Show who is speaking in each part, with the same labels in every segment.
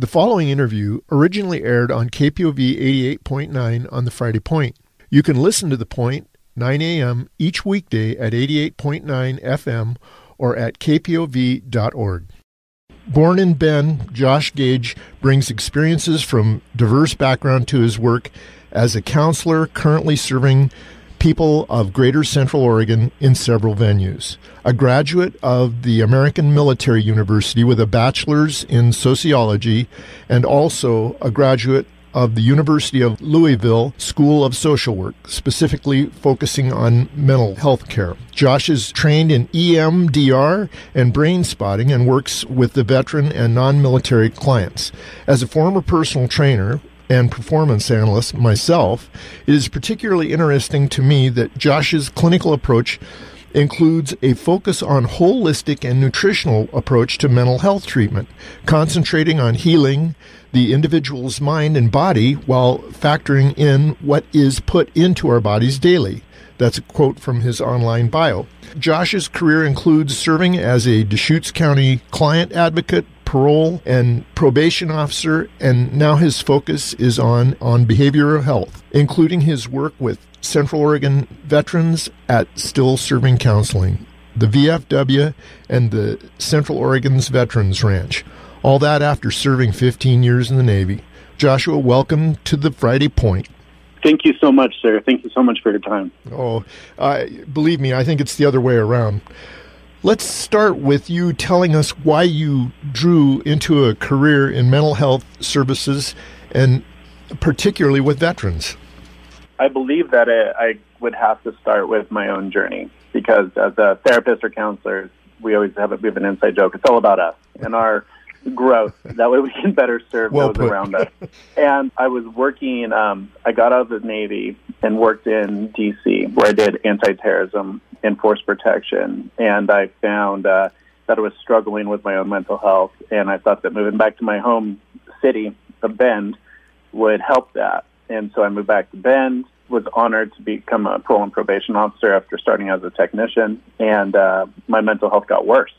Speaker 1: The following interview originally aired on KPOV 88.9 on the Friday Point. You can listen to The Point 9 a.m. each weekday at 88.9 FM or at kpov.org. Born in Bend, Josh Gage brings experiences from diverse background to his work as a counselor currently serving people of Greater Central Oregon in several venues. A graduate of the American Military University with a bachelor's in sociology and also a graduate of the University of Louisville School of Social Work, specifically focusing on mental health care. Josh is trained in EMDR and Brainspotting and works with the veteran and non military clients. As a former personal trainer, and performance analyst myself, it is particularly interesting to me that Josh's clinical approach includes a focus on holistic and nutritional approach to mental health treatment, concentrating on healing the individual's mind and body while factoring in what is put into our bodies daily. That's a quote from his online bio. Josh's career includes serving as a Deschutes County client advocate, parole and probation officer, and now his focus is on, on behavioral health, including his work with Central Oregon veterans at Still Serving Counseling, the VFW, and the Central Oregon's Veterans Ranch. All that after serving 15 years in the Navy. Joshua, welcome to the Friday Point.
Speaker 2: Thank you so much, sir. Thank you so much for your time.
Speaker 1: Oh, uh, believe me, I think it's the other way around. Let's start with you telling us why you drew into a career in mental health services and particularly with veterans.
Speaker 2: I believe that it, I would have to start with my own journey because as a therapist or counselor, we always have a, we have an inside joke. It's all about us and our growth. That way we can better serve well those put. around us. And I was working, um, I got out of the Navy and worked in DC where I did anti-terrorism and force protection. And I found uh, that I was struggling with my own mental health. And I thought that moving back to my home city of Bend would help that. And so I moved back to Bend, was honored to become a parole and probation officer after starting as a technician. And uh, my mental health got worse.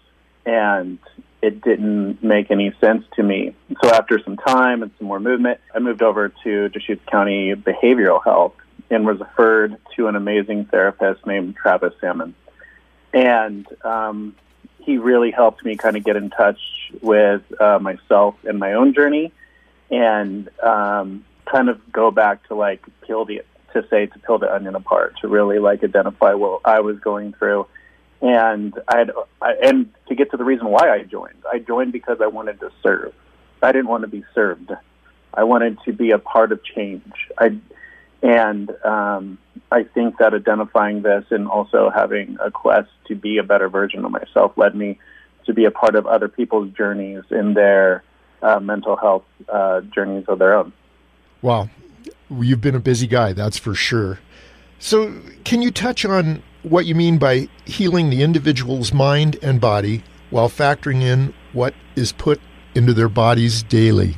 Speaker 2: And it didn't make any sense to me. So after some time and some more movement, I moved over to Deschutes County Behavioral Health and was referred to an amazing therapist named Travis Salmon. And um, he really helped me kind of get in touch with uh, myself and my own journey and um, kind of go back to like peel the, to say to peel the onion apart, to really like identify what I was going through and I had, I, and to get to the reason why I joined, I joined because I wanted to serve. I didn't want to be served. I wanted to be a part of change. I, and um, I think that identifying this and also having a quest to be a better version of myself led me to be a part of other people's journeys in their uh, mental health uh, journeys of their own.
Speaker 1: Wow, you've been a busy guy, that's for sure. So, can you touch on what you mean by healing the individual's mind and body while factoring in what is put into their bodies daily.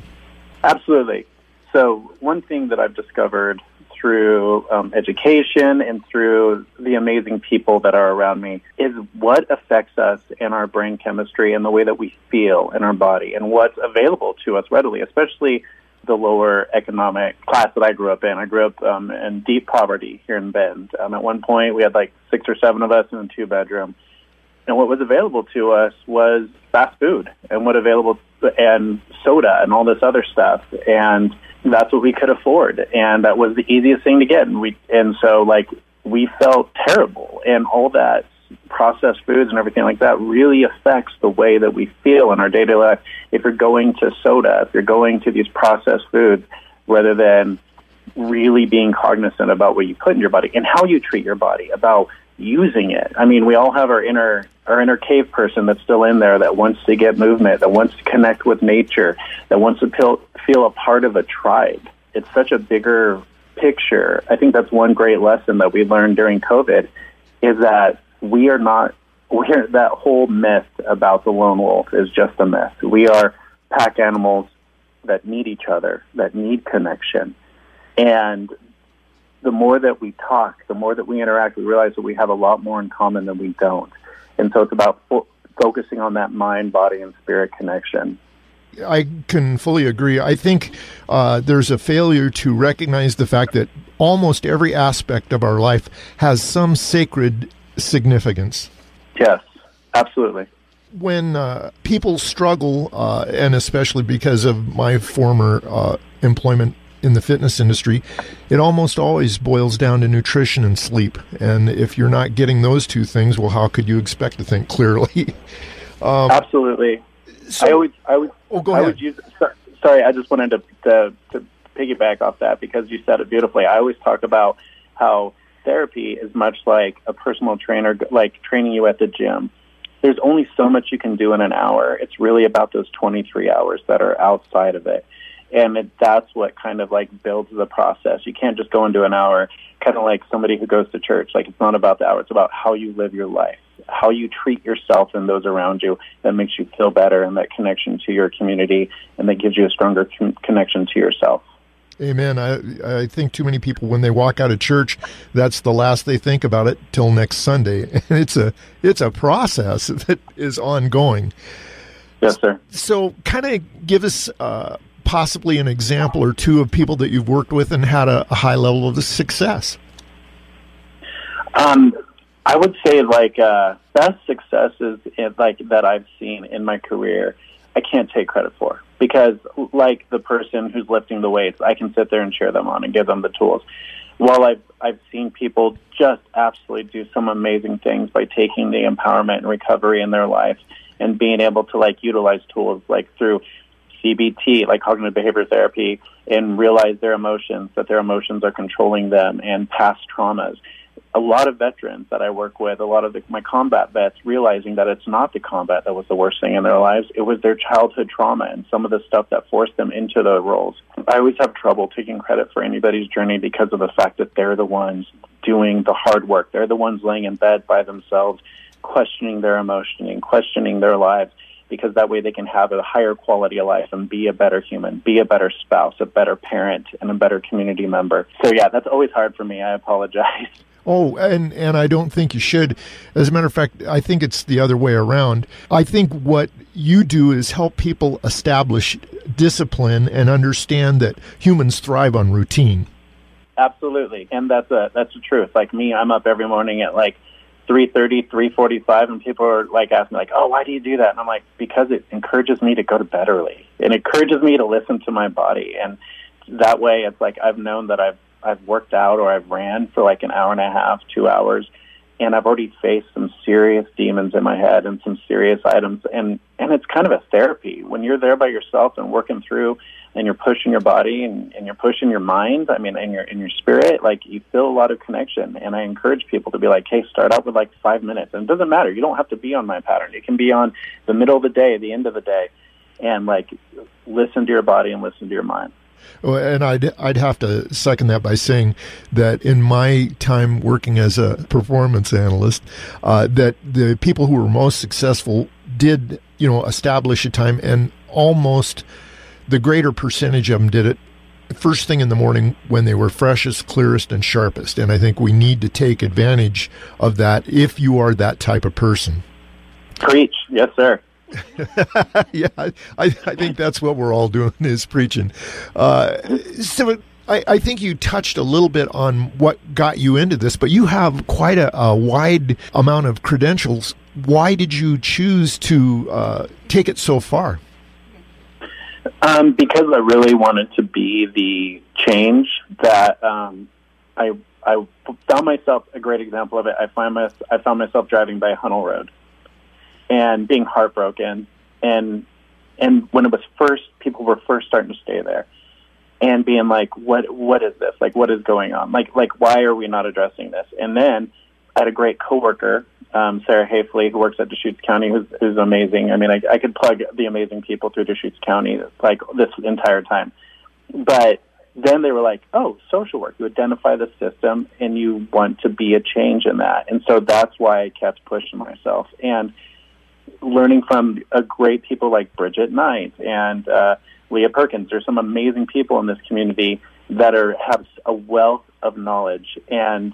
Speaker 2: Absolutely. So, one thing that I've discovered through um, education and through the amazing people that are around me is what affects us and our brain chemistry and the way that we feel in our body and what's available to us readily, especially the lower economic class that I grew up in. I grew up um, in deep poverty here in Bend. Um, at one point, we had like six or seven of us in a two bedroom, and what was available to us was fast food and what available and soda and all this other stuff, and that's what we could afford, and that was the easiest thing to get. And we and so like we felt terrible, and all that processed foods and everything like that really affects the way that we feel in our day life. If you're going to soda, if you're going to these processed foods, rather than really being cognizant about what you put in your body and how you treat your body, about using it. I mean, we all have our inner our inner cave person that's still in there that wants to get movement, that wants to connect with nature, that wants to feel, feel a part of a tribe. It's such a bigger picture. I think that's one great lesson that we learned during COVID is that we are not we're, that whole myth about the lone wolf is just a myth. We are pack animals that need each other, that need connection. And the more that we talk, the more that we interact, we realize that we have a lot more in common than we don't. And so it's about fo- focusing on that mind, body, and spirit connection.
Speaker 1: I can fully agree. I think uh, there's a failure to recognize the fact that almost every aspect of our life has some sacred significance.
Speaker 2: Yes, absolutely.
Speaker 1: When uh, people struggle, uh, and especially because of my former uh, employment in the fitness industry, it almost always boils down to nutrition and sleep. And if you're not getting those two things, well, how could you expect to think clearly?
Speaker 2: um, Absolutely. So, I always, I would,
Speaker 1: oh, go
Speaker 2: I
Speaker 1: ahead.
Speaker 2: would use. Sorry, I just wanted to, to to piggyback off that because you said it beautifully. I always talk about how therapy is much like a personal trainer, like training you at the gym. There's only so much you can do in an hour. It's really about those 23 hours that are outside of it and it, that's what kind of like builds the process. You can't just go into an hour, kind of like somebody who goes to church. Like it's not about the hour; it's about how you live your life, how you treat yourself and those around you. That makes you feel better, and that connection to your community, and that gives you a stronger con- connection to yourself.
Speaker 1: Amen. I I think too many people when they walk out of church, that's the last they think about it till next Sunday. And it's a it's a process that is ongoing.
Speaker 2: Yes, sir.
Speaker 1: So, kind of give us uh, possibly an example or two of people that you've worked with and had a, a high level of success?
Speaker 2: Um, I would say like uh, best successes in, like that I've seen in my career. I can't take credit for because like the person who's lifting the weights, I can sit there and cheer them on and give them the tools. While I've I've seen people just absolutely do some amazing things by taking the empowerment and recovery in their life and being able to like utilize tools like through CBT, like cognitive behavior therapy, and realize their emotions, that their emotions are controlling them, and past traumas. A lot of veterans that I work with, a lot of the, my combat vets, realizing that it's not the combat that was the worst thing in their lives, it was their childhood trauma and some of the stuff that forced them into the roles. I always have trouble taking credit for anybody's journey because of the fact that they're the ones doing the hard work. They're the ones laying in bed by themselves, questioning their emotion and questioning their lives because that way they can have a higher quality of life and be a better human, be a better spouse, a better parent, and a better community member. So yeah, that's always hard for me. I apologize.
Speaker 1: Oh, and and I don't think you should. As a matter of fact, I think it's the other way around. I think what you do is help people establish discipline and understand that humans thrive on routine.
Speaker 2: Absolutely, and that's a that's the truth. Like me, I'm up every morning at like 3.30, 3.45, and people are like asking like, oh, why do you do that? And I'm like, because it encourages me to go to bed early. It encourages me to listen to my body. And that way it's like I've known that I've, I've worked out or I've ran for like an hour and a half, two hours, and I've already faced some serious demons in my head and some serious items. And, and it's kind of a therapy. When you're there by yourself and working through and you're pushing your body and, and you're pushing your mind, I mean, and your in your spirit, like you feel a lot of connection. And I encourage people to be like, hey, start out with like five minutes. And it doesn't matter. You don't have to be on my pattern. It can be on the middle of the day, the end of the day, and like listen to your body and listen to your mind.
Speaker 1: And I'd I'd have to second that by saying that in my time working as a performance analyst, uh, that the people who were most successful did you know establish a time and almost the greater percentage of them did it first thing in the morning when they were freshest, clearest, and sharpest. And I think we need to take advantage of that if you are that type of person.
Speaker 2: Preach. Yes, sir.
Speaker 1: yeah, I, I think that's what we're all doing is preaching. Uh, so I, I, think you touched a little bit on what got you into this, but you have quite a, a wide amount of credentials. Why did you choose to uh, take it so far?
Speaker 2: Um, because I really wanted to be the change that um, I I found myself a great example of it. I find my, I found myself driving by Hunnell Road and being heartbroken and and when it was first people were first starting to stay there and being like what what is this like what is going on like like why are we not addressing this and then I had a great coworker um, Sarah Hafley, who works at Deschutes County, who's, who's amazing. I mean, I, I could plug the amazing people through Deschutes County like this entire time. But then they were like, oh, social work. You identify the system and you want to be a change in that. And so that's why I kept pushing myself. And learning from a great people like Bridget Knight and uh, Leah Perkins. There's some amazing people in this community that are have a wealth of knowledge and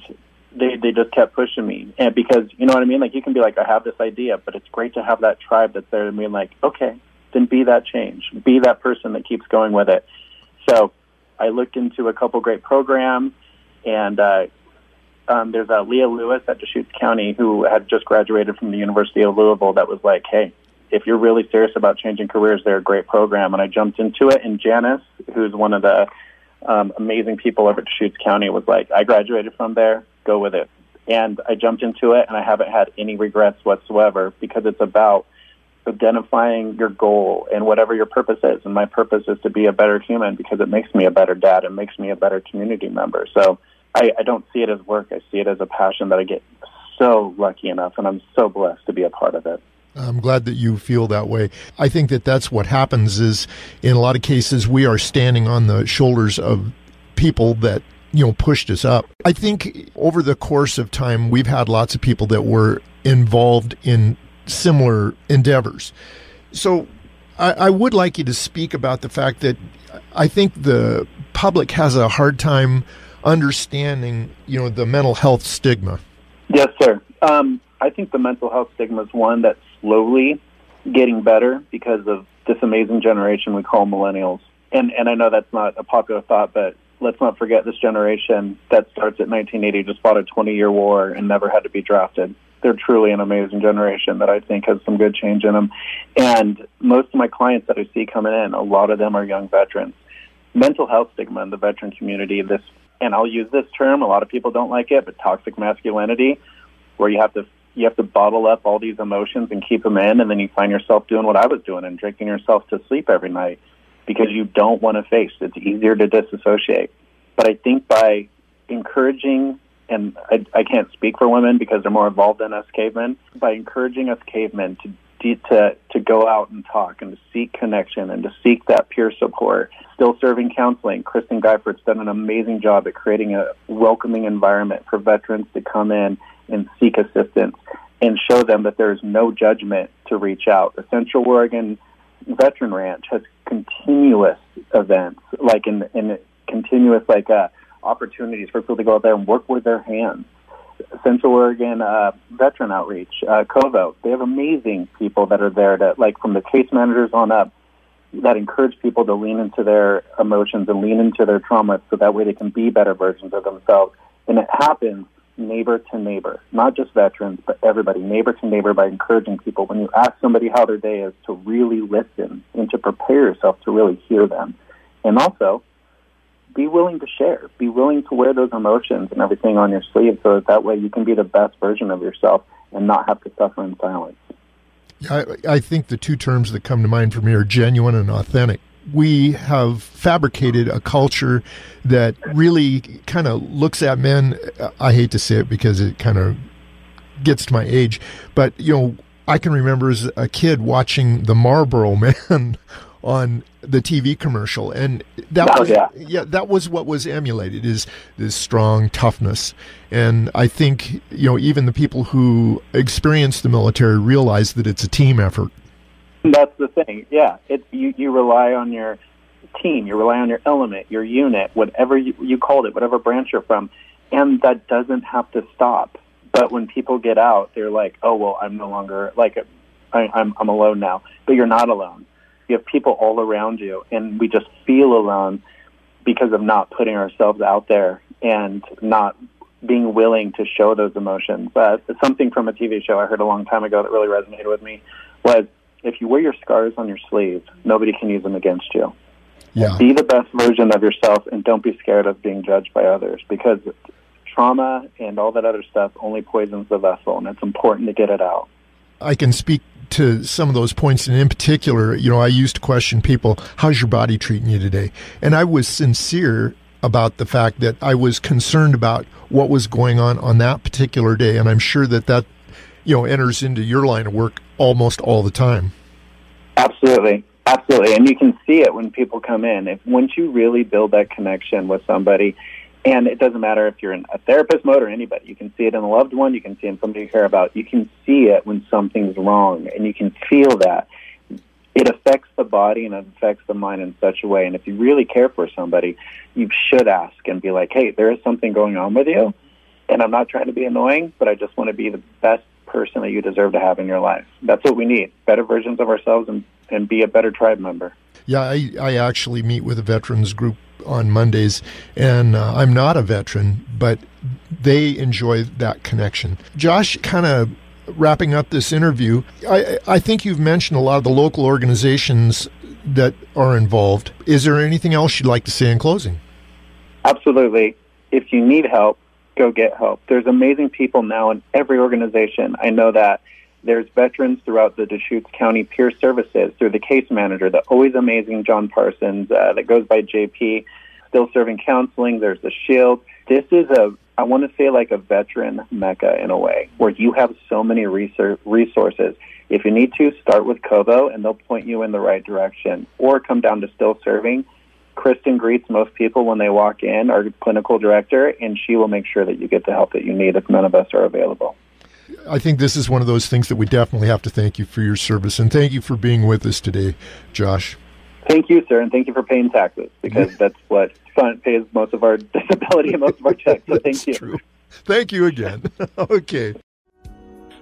Speaker 2: they they just kept pushing me and because you know what I mean like you can be like I have this idea but it's great to have that tribe that's there and being like okay then be that change. Be that person that keeps going with it. So I looked into a couple great programs, and uh, um, there's a Leah Lewis at Deschutes County who had just graduated from the University of Louisville that was like, hey, if you're really serious about changing careers, they're a great program. And I jumped into it, and Janice, who's one of the um, amazing people over at Deschutes County, was like, I graduated from there, go with it. And I jumped into it, and I haven't had any regrets whatsoever because it's about identifying your goal and whatever your purpose is. And my purpose is to be a better human because it makes me a better dad and makes me a better community member. So I, I don't see it as work. I see it as a passion that I get so lucky enough, and I'm so blessed to be a part of it.
Speaker 1: I'm glad that you feel that way. I think that that's what happens is in a lot of cases we are standing on the shoulders of people that you know pushed us up. I think over the course of time we've had lots of people that were involved in similar endeavors. So I, I would like you to speak about the fact that I think the public has a hard time understanding, you know, the mental health stigma.
Speaker 2: Yes, sir. Um, I think the mental health stigma is one that's slowly getting better because of this amazing generation we call millennials. And and I know that's not a popular thought, but let's not forget this generation that starts at 1980 just fought a 20 year war and never had to be drafted. They're truly an amazing generation that I think has some good change in them. And most of my clients that I see coming in, a lot of them are young veterans. Mental health stigma in the veteran community, this, and I'll use this term, a lot of people don't like it, but toxic masculinity, where you have to you have to bottle up all these emotions and keep them in, and then you find yourself doing what I was doing and drinking yourself to sleep every night because you don't want to face. It's easier to disassociate. But I think by encouraging, and I, I can't speak for women because they're more involved than us cavemen, by encouraging us cavemen to to to go out and talk and to seek connection and to seek that peer support. Still serving counseling. Kristen Guyford's done an amazing job at creating a welcoming environment for veterans to come in and seek assistance and show them that there is no judgment to reach out. The Central Oregon Veteran Ranch has continuous events, like in, in continuous like uh, opportunities for people to go out there and work with their hands. Central Oregon uh, Veteran Outreach, uh, COVO, they have amazing people that are there to, like from the case managers on up, that encourage people to lean into their emotions and lean into their trauma so that way they can be better versions of themselves. And it happens neighbor to neighbor, not just veterans, but everybody, neighbor to neighbor, by encouraging people. When you ask somebody how their day is, to really listen and to prepare yourself to really hear them. And also, be willing to share. Be willing to wear those emotions and everything on your sleeve so that that way you can be the best version of yourself and not have to suffer in silence.
Speaker 1: I, I think the two terms that come to mind for me are genuine and authentic we have fabricated a culture that really kind of looks at men. Uh, I hate to say it because it kind of gets to my age, but you know, I can remember as a kid watching the Marlboro Man on the TV commercial, and that
Speaker 2: oh,
Speaker 1: was
Speaker 2: yeah.
Speaker 1: yeah, that was what was emulated is this strong toughness. And I think you know even the people who experience the military realize that it's a team effort.
Speaker 2: That's the thing. Yeah, it you you rely on your team, you rely on your element, your unit, whatever you, you called it, whatever branch you're from, and that doesn't have to stop. But when people get out, they're like, "Oh well, I'm no longer like I, I'm I'm alone now." But you're not alone. You have people all around you, and we just feel alone because of not putting ourselves out there and not being willing to show those emotions. But something from a TV show I heard a long time ago that really resonated with me was if you wear your scars on your sleeve, nobody can use them against you.
Speaker 1: Yeah.
Speaker 2: Be the best version of yourself and don't be scared of being judged by others because trauma and all that other stuff only poisons the vessel and it's important to get it out.
Speaker 1: I can speak to some of those points and in particular, you know, I used to question people, how's your body treating you today? And I was sincere about the fact that I was concerned about what was going on on that particular day and I'm sure that that you know enters into your line of work almost all the time.
Speaker 2: Absolutely. Absolutely. And you can see it when people come in. If once you really build that connection with somebody, and it doesn't matter if you're in a therapist mode or anybody, you can see it in a loved one, you can see it in somebody you care about. You can see it when something's wrong, and you can feel that. It affects the body and it affects the mind in such a way. And if you really care for somebody, you should ask and be like, hey, there is something going on with you. And I'm not trying to be annoying, but I just want to be the best person that you deserve to have in your life. That's what we need better versions of ourselves and and be a better tribe member.
Speaker 1: Yeah, I, I actually meet with a veterans group on Mondays, and uh, I'm not a veteran, but they enjoy that connection. Josh, kind of wrapping up this interview, I, I think you've mentioned a lot of the local organizations that are involved. Is there anything else you'd like to say in closing?
Speaker 2: Absolutely. If you need help, go get help. There's amazing people now in every organization. I know that there's veterans throughout the Deschutes County Peer Services through the case manager, the always amazing John Parsons uh, that goes by JP, still serving counseling. There's the Shield. This is a, I want to say like a veteran mecca in a way, where you have so many resources. If you need to, start with Covo and they'll point you in the right direction, or come down to still serving. Kristen greets most people when they walk in, our clinical director, and she will make sure that you get the help that you need if none of us are available.
Speaker 1: I think this is one of those things that we definitely have to thank you for your service and thank you for being with us today, Josh.
Speaker 2: Thank you, sir, and thank you for paying taxes because that's what pays most of our disability and most of our checks. So thank you.
Speaker 1: True. Thank you again. okay.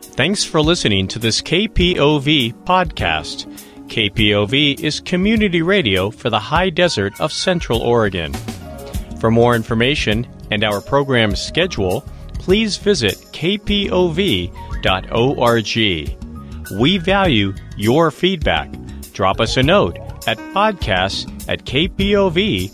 Speaker 3: Thanks for listening to this KPOV podcast. KPOV is community radio for the high desert of Central Oregon. For more information and our program schedule, please visit kpov.org. We value your feedback. Drop us a note at podcasts at kpov.org.